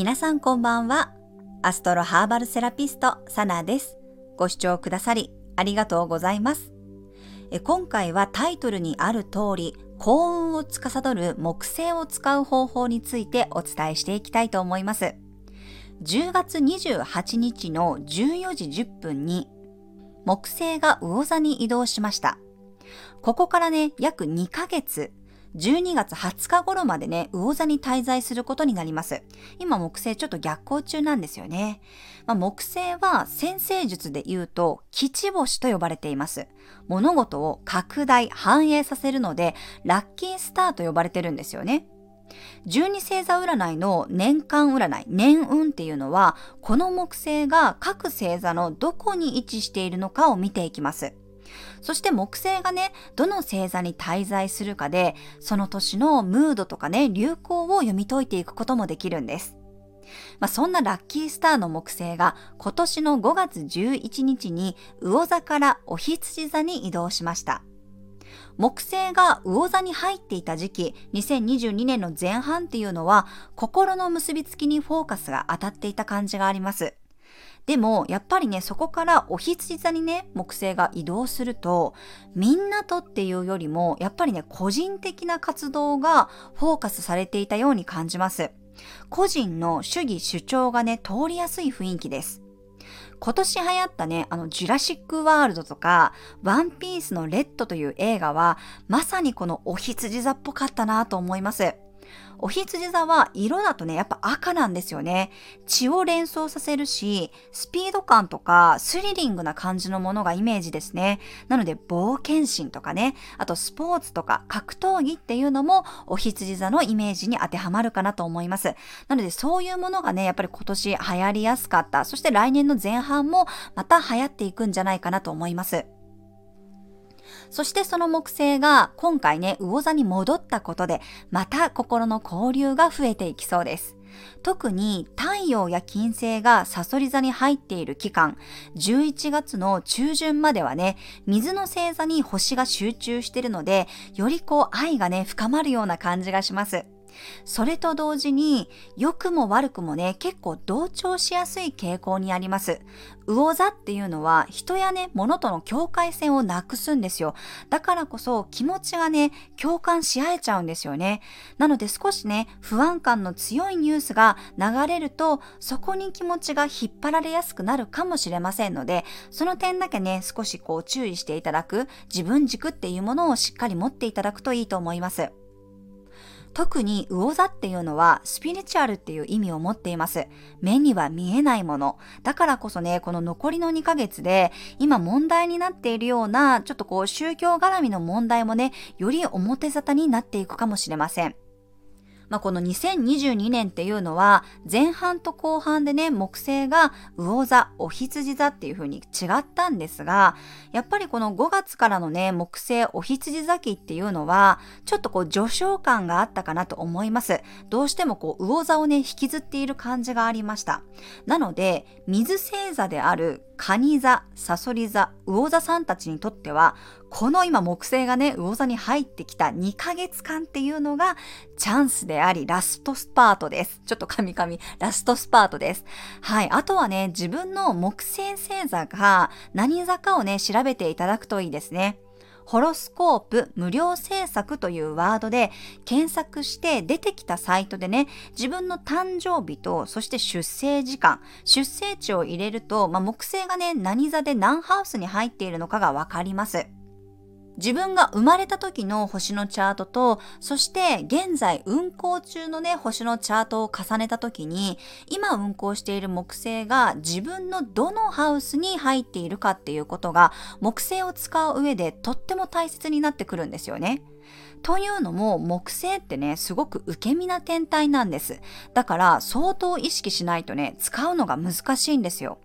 皆さんこんばんは。アストロハーバルセラピスト、サナです。ご視聴くださり、ありがとうございます。え今回はタイトルにある通り、幸運を司る木星を使う方法についてお伝えしていきたいと思います。10月28日の14時10分に、木星が魚座に移動しました。ここからね、約2ヶ月、12月20日頃までね、魚座に滞在することになります。今木星ちょっと逆行中なんですよね。まあ、木星は先生術で言うと基地星と呼ばれています。物事を拡大、反映させるので、ラッキースターと呼ばれてるんですよね。12星座占いの年間占い、年運っていうのは、この木星が各星座のどこに位置しているのかを見ていきます。そして木星がね、どの星座に滞在するかで、その年のムードとかね、流行を読み解いていくこともできるんです。まあ、そんなラッキースターの木星が今年の5月11日に魚座からお羊座に移動しました。木星が魚座に入っていた時期、2022年の前半っていうのは、心の結びつきにフォーカスが当たっていた感じがあります。でも、やっぱりね、そこからお羊座にね、木星が移動すると、みんなとっていうよりも、やっぱりね、個人的な活動がフォーカスされていたように感じます。個人の主義主張がね、通りやすい雰囲気です。今年流行ったね、あの、ジュラシックワールドとか、ワンピースのレッドという映画は、まさにこのお羊座っぽかったなと思います。お羊座は色だとね、やっぱ赤なんですよね。血を連想させるし、スピード感とかスリリングな感じのものがイメージですね。なので冒険心とかね、あとスポーツとか格闘技っていうのもお羊座のイメージに当てはまるかなと思います。なのでそういうものがね、やっぱり今年流行りやすかった。そして来年の前半もまた流行っていくんじゃないかなと思います。そしてその木星が今回ね、魚座に戻ったことで、また心の交流が増えていきそうです。特に太陽や金星がサソリ座に入っている期間、11月の中旬まではね、水の星座に星が集中しているので、よりこう愛がね、深まるような感じがします。それと同時に、良くも悪くもね、結構同調しやすい傾向にあります。魚座っていうのは人やね、物との境界線をなくすんですよ。だからこそ気持ちがね、共感し合えちゃうんですよね。なので少しね、不安感の強いニュースが流れると、そこに気持ちが引っ張られやすくなるかもしれませんので、その点だけね、少しこう注意していただく、自分軸っていうものをしっかり持っていただくといいと思います。特に魚座っていうのはスピリチュアルっていう意味を持っています。目には見えないもの。だからこそね、この残りの2ヶ月で今問題になっているようなちょっとこう宗教絡みの問題もね、より表沙汰になっていくかもしれません。まあ、この2022年っていうのは前半と後半でね、木星が魚座、お羊座っていう風に違ったんですが、やっぱりこの5月からのね、木星、お羊座期っていうのは、ちょっとこう序章感があったかなと思います。どうしてもこう魚座をね、引きずっている感じがありました。なので、水星座である蟹座、サソリ座、魚座さんたちにとっては、この今木星がね、魚座に入ってきた2ヶ月間っていうのがチャンスであり、ラストスパートです。ちょっとカミカミ、ラストスパートです。はい。あとはね、自分の木星星座が何座かをね、調べていただくといいですね。ホロスコープ無料制作というワードで検索して出てきたサイトでね、自分の誕生日と、そして出生時間、出生地を入れると、まあ、木星がね、何座で何ハウスに入っているのかがわかります。自分が生まれた時の星のチャートと、そして現在運行中のね、星のチャートを重ねた時に、今運行している木星が自分のどのハウスに入っているかっていうことが、木星を使う上でとっても大切になってくるんですよね。というのも木星ってね、すごく受け身な天体なんです。だから相当意識しないとね、使うのが難しいんですよ。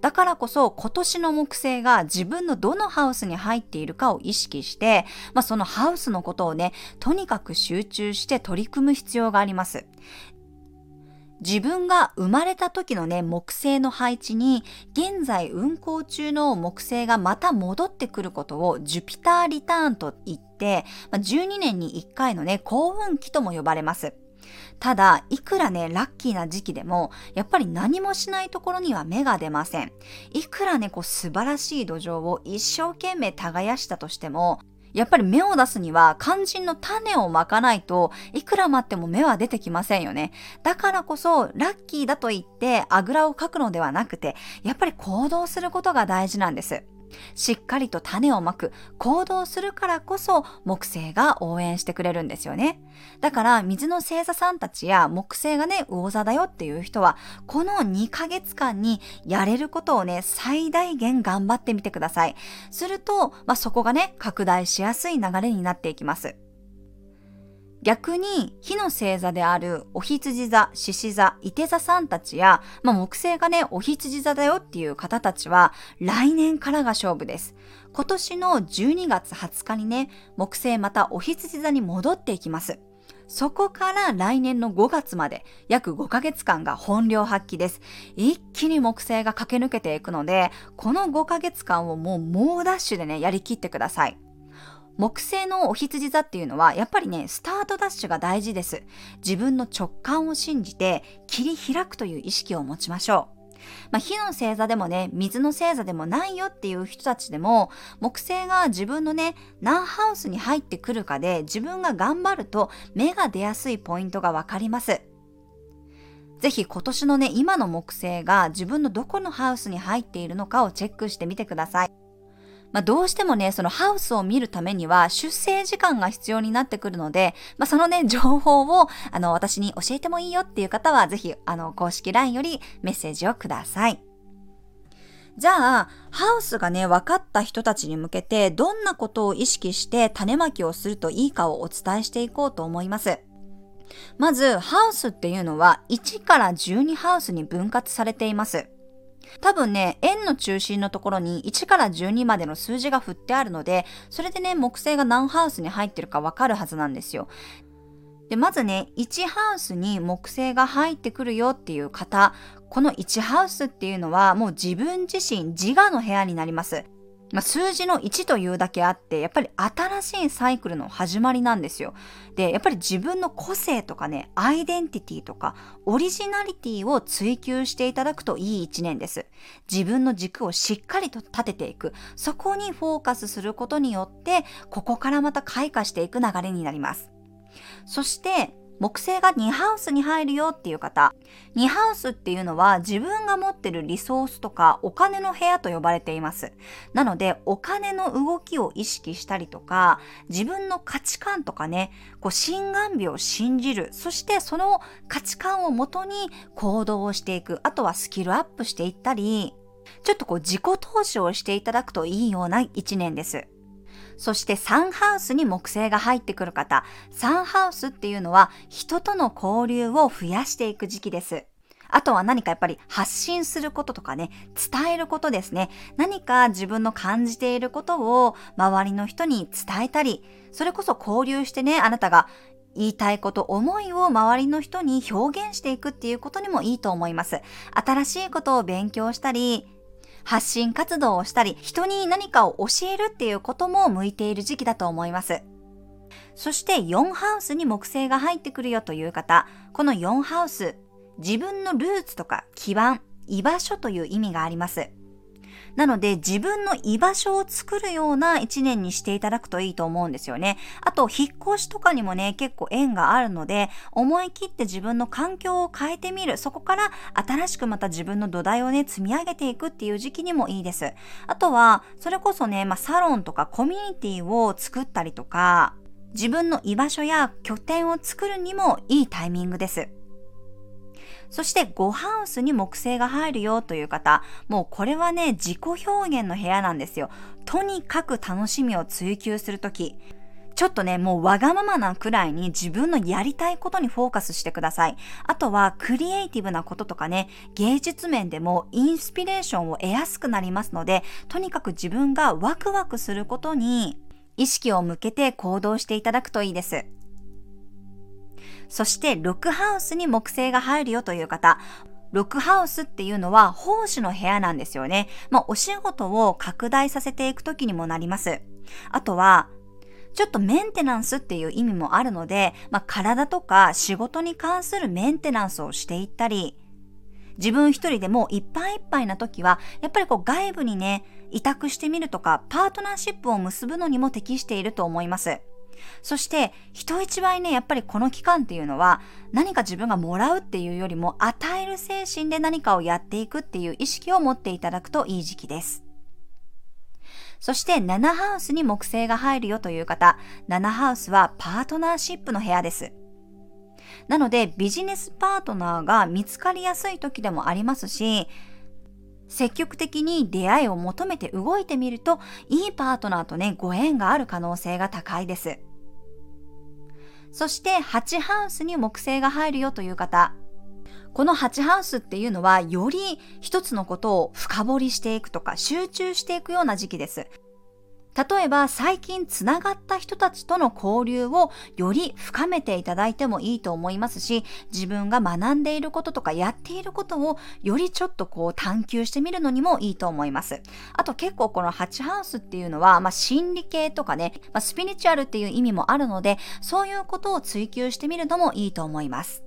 だからこそ今年の木星が自分のどのハウスに入っているかを意識して、まあ、そのハウスのことをね、とにかく集中して取り組む必要があります。自分が生まれた時のね、木星の配置に、現在運行中の木星がまた戻ってくることをジュピターリターンと言って、ま12年に1回のね、幸運期とも呼ばれます。ただ、いくらね、ラッキーな時期でも、やっぱり何もしないところには芽が出ません。いくらね、こう素晴らしい土壌を一生懸命耕したとしても、やっぱり芽を出すには肝心の種をまかないといくら待っても芽は出てきませんよね。だからこそラッキーだと言ってあぐらをかくのではなくてやっぱり行動することが大事なんです。しっかりと種をまく、行動するからこそ木星が応援してくれるんですよね。だから水の星座さんたちや木星がね、魚座だよっていう人は、この2ヶ月間にやれることをね、最大限頑張ってみてください。すると、まあ、そこがね、拡大しやすい流れになっていきます。逆に火の星座であるお羊座、獅子座、伊手座さんたちや、まあ、木星がね、お羊座だよっていう方たちは来年からが勝負です。今年の12月20日にね、木星またお羊座に戻っていきます。そこから来年の5月まで約5ヶ月間が本領発揮です。一気に木星が駆け抜けていくので、この5ヶ月間をもう猛ダッシュでね、やりきってください。木星のお羊座っていうのはやっぱりねスタートダッシュが大事です自分の直感を信じて切り開くという意識を持ちましょうまあ、火の星座でもね、水の星座でもないよっていう人たちでも、木星が自分のね、何ハウスに入ってくるかで自分が頑張ると芽が出やすいポイントがわかります。ぜひ今年のね、今の木星が自分のどこのハウスに入っているのかをチェックしてみてください。まあ、どうしてもね、そのハウスを見るためには出生時間が必要になってくるので、まあ、そのね、情報を、あの、私に教えてもいいよっていう方は、ぜひ、あの、公式 LINE よりメッセージをください。じゃあ、ハウスがね、分かった人たちに向けて、どんなことを意識して種まきをするといいかをお伝えしていこうと思います。まず、ハウスっていうのは1から12ハウスに分割されています。多分ね、円の中心のところに1から12までの数字が振ってあるので、それでね、木星が何ハウスに入ってるかわかるはずなんですよ。で、まずね、1ハウスに木星が入ってくるよっていう方、この1ハウスっていうのはもう自分自身自我の部屋になります。まあ、数字の1というだけあって、やっぱり新しいサイクルの始まりなんですよ。で、やっぱり自分の個性とかね、アイデンティティとか、オリジナリティを追求していただくといい1年です。自分の軸をしっかりと立てていく。そこにフォーカスすることによって、ここからまた開花していく流れになります。そして、木星が2ハウスに入るよっていう方、2ハウスっていうのは自分が持ってるリソースとかお金の部屋と呼ばれています。なので、お金の動きを意識したりとか、自分の価値観とかね、こう、心眼美を信じる。そしてその価値観をもとに行動をしていく。あとはスキルアップしていったり、ちょっとこう自己投資をしていただくといいような一年です。そしてサンハウスに木星が入ってくる方、サンハウスっていうのは人との交流を増やしていく時期です。あとは何かやっぱり発信することとかね、伝えることですね。何か自分の感じていることを周りの人に伝えたり、それこそ交流してね、あなたが言いたいこと、思いを周りの人に表現していくっていうことにもいいと思います。新しいことを勉強したり、発信活動をしたり、人に何かを教えるっていうことも向いている時期だと思います。そして4ハウスに木星が入ってくるよという方、この4ハウス、自分のルーツとか基盤、居場所という意味があります。なので自分の居場所を作るような一年にしていただくといいと思うんですよね。あと、引っ越しとかにもね、結構縁があるので、思い切って自分の環境を変えてみる。そこから新しくまた自分の土台をね、積み上げていくっていう時期にもいいです。あとは、それこそね、まあ、サロンとかコミュニティを作ったりとか、自分の居場所や拠点を作るにもいいタイミングです。そして5ハウスに木星が入るよという方、もうこれはね、自己表現の部屋なんですよ。とにかく楽しみを追求するとき。ちょっとね、もうわがままなくらいに自分のやりたいことにフォーカスしてください。あとはクリエイティブなこととかね、芸術面でもインスピレーションを得やすくなりますので、とにかく自分がワクワクすることに意識を向けて行動していただくといいです。そして6ハウスに木星が入るよという方、6ハウスっていうのは奉仕の部屋なんですよね。まあ、お仕事を拡大させていくときにもなります。あとは、ちょっとメンテナンスっていう意味もあるので、まあ、体とか仕事に関するメンテナンスをしていったり、自分一人でもいっぱいいっぱいな時は、やっぱりこう外部にね、委託してみるとか、パートナーシップを結ぶのにも適していると思います。そして人一倍ねやっぱりこの期間っていうのは何か自分がもらうっていうよりも与える精神で何かをやっていくっていう意識を持っていただくといい時期です。そして7ハウスに木星が入るよという方、7ハウスはパートナーシップの部屋です。なのでビジネスパートナーが見つかりやすい時でもありますし、積極的に出会いを求めて動いてみると、いいパートナーとね、ご縁がある可能性が高いです。そして8ハウスに木星が入るよという方。この8ハウスっていうのはより一つのことを深掘りしていくとか集中していくような時期です。例えば最近つながった人たちとの交流をより深めていただいてもいいと思いますし、自分が学んでいることとかやっていることをよりちょっとこう探求してみるのにもいいと思います。あと結構この8ハウスっていうのは、まあ、心理系とかね、まあ、スピリチュアルっていう意味もあるので、そういうことを追求してみるのもいいと思います。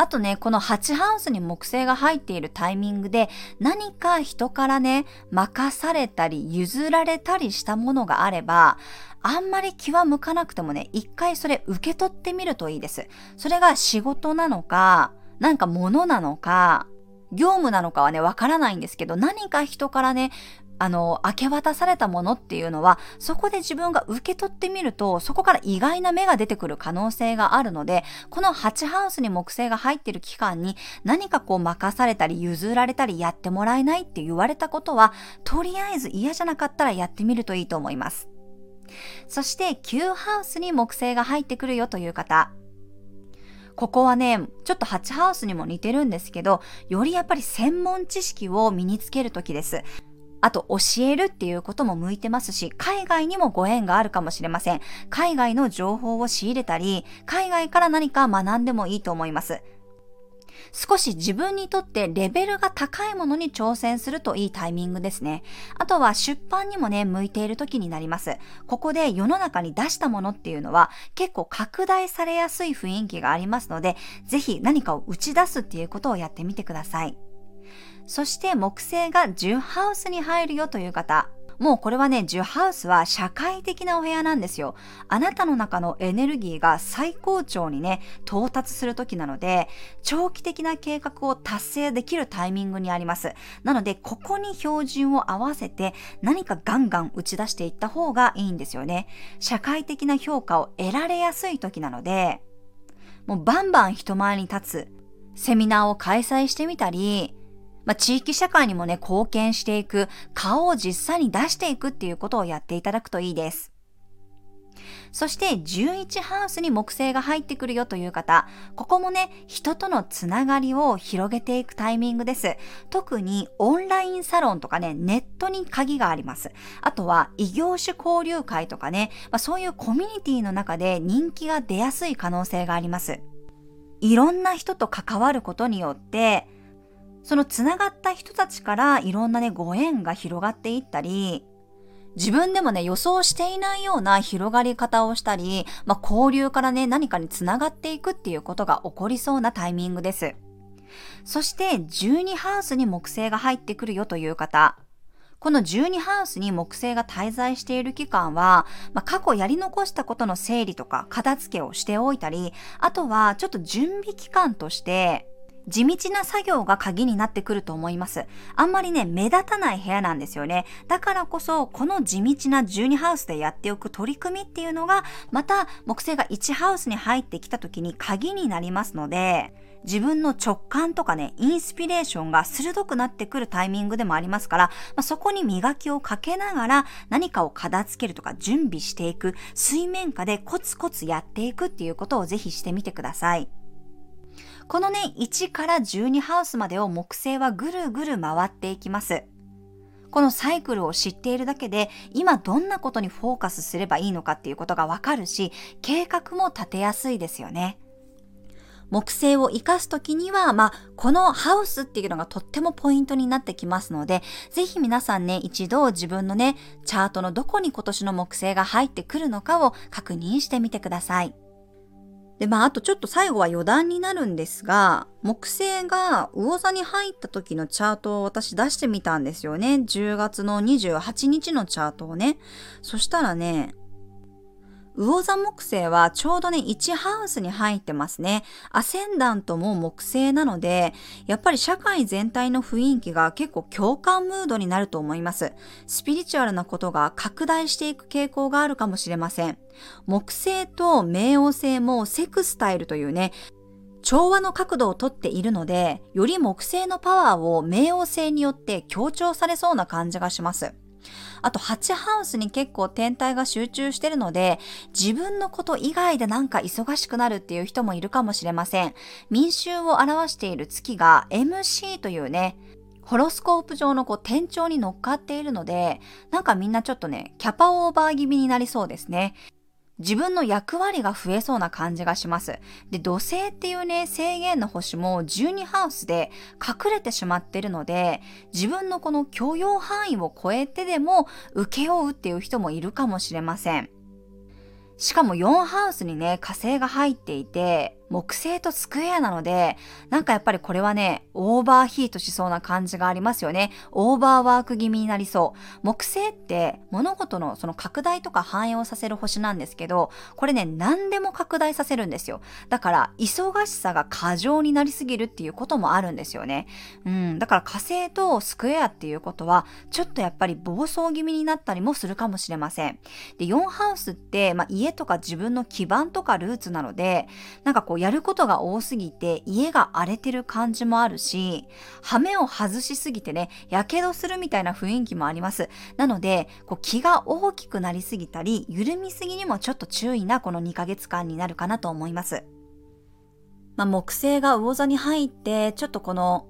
あとね、この8ハウスに木星が入っているタイミングで何か人からね、任されたり譲られたりしたものがあれば、あんまり気は向かなくてもね、一回それ受け取ってみるといいです。それが仕事なのか、なんか物なのか、業務なのかはね、わからないんですけど、何か人からね、あの、明け渡されたものっていうのは、そこで自分が受け取ってみると、そこから意外な芽が出てくる可能性があるので、この8ハウスに木星が入ってる期間に何かこう任されたり譲られたりやってもらえないって言われたことは、とりあえず嫌じゃなかったらやってみるといいと思います。そして9ハウスに木星が入ってくるよという方。ここはね、ちょっと8ハウスにも似てるんですけど、よりやっぱり専門知識を身につけるときです。あと教えるっていうことも向いてますし、海外にもご縁があるかもしれません。海外の情報を仕入れたり、海外から何か学んでもいいと思います。少し自分にとってレベルが高いものに挑戦するといいタイミングですね。あとは出版にもね、向いている時になります。ここで世の中に出したものっていうのは結構拡大されやすい雰囲気がありますので、ぜひ何かを打ち出すっていうことをやってみてください。そして木星が10ハウスに入るよという方。もうこれはね、10ハウスは社会的なお部屋なんですよ。あなたの中のエネルギーが最高潮にね、到達する時なので、長期的な計画を達成できるタイミングにあります。なので、ここに標準を合わせて何かガンガン打ち出していった方がいいんですよね。社会的な評価を得られやすい時なので、もうバンバン人前に立つ、セミナーを開催してみたり、まあ、地域社会にもね、貢献していく、顔を実際に出していくっていうことをやっていただくといいです。そして11ハウスに木星が入ってくるよという方、ここもね、人とのつながりを広げていくタイミングです。特にオンラインサロンとかね、ネットに鍵があります。あとは異業種交流会とかね、まあ、そういうコミュニティの中で人気が出やすい可能性があります。いろんな人と関わることによって、そのつながった人たちからいろんなね、ご縁が広がっていったり、自分でもね、予想していないような広がり方をしたり、まあ、交流からね、何かにつながっていくっていうことが起こりそうなタイミングです。そして、12ハウスに木星が入ってくるよという方。この12ハウスに木星が滞在している期間は、まあ、過去やり残したことの整理とか片付けをしておいたり、あとはちょっと準備期間として、地道な作業が鍵になってくると思います。あんまりね、目立たない部屋なんですよね。だからこそ、この地道な12ハウスでやっておく取り組みっていうのが、また木星が1ハウスに入ってきた時に鍵になりますので、自分の直感とかね、インスピレーションが鋭くなってくるタイミングでもありますから、まあ、そこに磨きをかけながら何かを片付けるとか準備していく、水面下でコツコツやっていくっていうことをぜひしてみてください。このね、1から12ハウスまでを木星はぐるぐる回っていきます。このサイクルを知っているだけで、今どんなことにフォーカスすればいいのかっていうことがわかるし、計画も立てやすいですよね。木星を活かすときには、まあ、このハウスっていうのがとってもポイントになってきますので、ぜひ皆さんね、一度自分のね、チャートのどこに今年の木星が入ってくるのかを確認してみてください。で、まあ、あとちょっと最後は余談になるんですが、木星が魚座に入った時のチャートを私出してみたんですよね。10月の28日のチャートをね。そしたらね、魚座木星はちょうどね、1ハウスに入ってますね。アセンダントも木星なので、やっぱり社会全体の雰囲気が結構共感ムードになると思います。スピリチュアルなことが拡大していく傾向があるかもしれません。木星と冥王星もセクスタイルというね、調和の角度をとっているので、より木星のパワーを冥王星によって強調されそうな感じがします。あと8ハウスに結構天体が集中してるので、自分のこと以外でなんか忙しくなるっていう人もいるかもしれません。民衆を表している月が MC というね、ホロスコープ上のこう天頂に乗っかっているので、なんかみんなちょっとね、キャパオーバー気味になりそうですね。自分の役割が増えそうな感じがします。で、土星っていうね、制限の星も12ハウスで隠れてしまってるので、自分のこの許容範囲を超えてでも請け負うっていう人もいるかもしれません。しかも4ハウスにね、火星が入っていて、木星とスクエアなので、なんかやっぱりこれはね、オーバーヒートしそうな感じがありますよね。オーバーワーク気味になりそう。木星って物事のその拡大とか繁栄をさせる星なんですけど、これね、何でも拡大させるんですよ。だから、忙しさが過剰になりすぎるっていうこともあるんですよね。うん、だから火星とスクエアっていうことは、ちょっとやっぱり暴走気味になったりもするかもしれません。で、4ハウスって、まあ、家とか自分の基盤とかルーツなので、なんかこうやることが多すぎて家が荒れてる感じもあるし、羽目を外しすぎてね、火傷するみたいな雰囲気もあります。なので、こう気が大きくなりすぎたり、緩みすぎにもちょっと注意なこの2ヶ月間になるかなと思います。まあ、木星が魚座に入って、ちょっとこの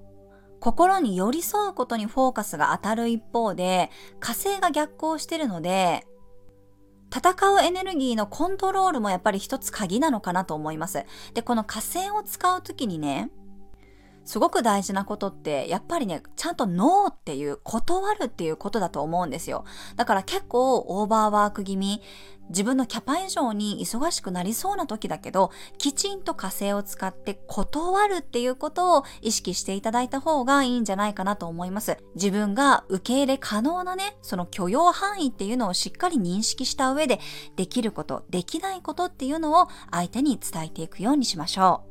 心に寄り添うことにフォーカスが当たる一方で、火星が逆行してるので、戦うエネルギーのコントロールもやっぱり一つ鍵なのかなと思います。で、この火星を使うときにね、すごく大事なことって、やっぱりね、ちゃんとノーっていう、断るっていうことだと思うんですよ。だから結構オーバーワーク気味、自分のキャパ以上に忙しくなりそうな時だけど、きちんと火星を使って断るっていうことを意識していただいた方がいいんじゃないかなと思います。自分が受け入れ可能なね、その許容範囲っていうのをしっかり認識した上で、できること、できないことっていうのを相手に伝えていくようにしましょう。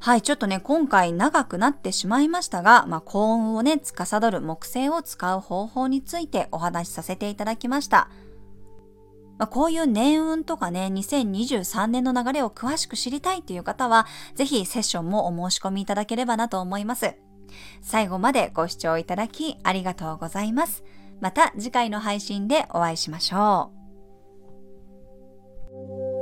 はい、ちょっとね、今回長くなってしまいましたが、まあ、幸運をね、司る木星を使う方法についてお話しさせていただきました。まあ、こういう年運とかね、2023年の流れを詳しく知りたいという方は、ぜひセッションもお申し込みいただければなと思います。最後までご視聴いただきありがとうございます。また次回の配信でお会いしましょう。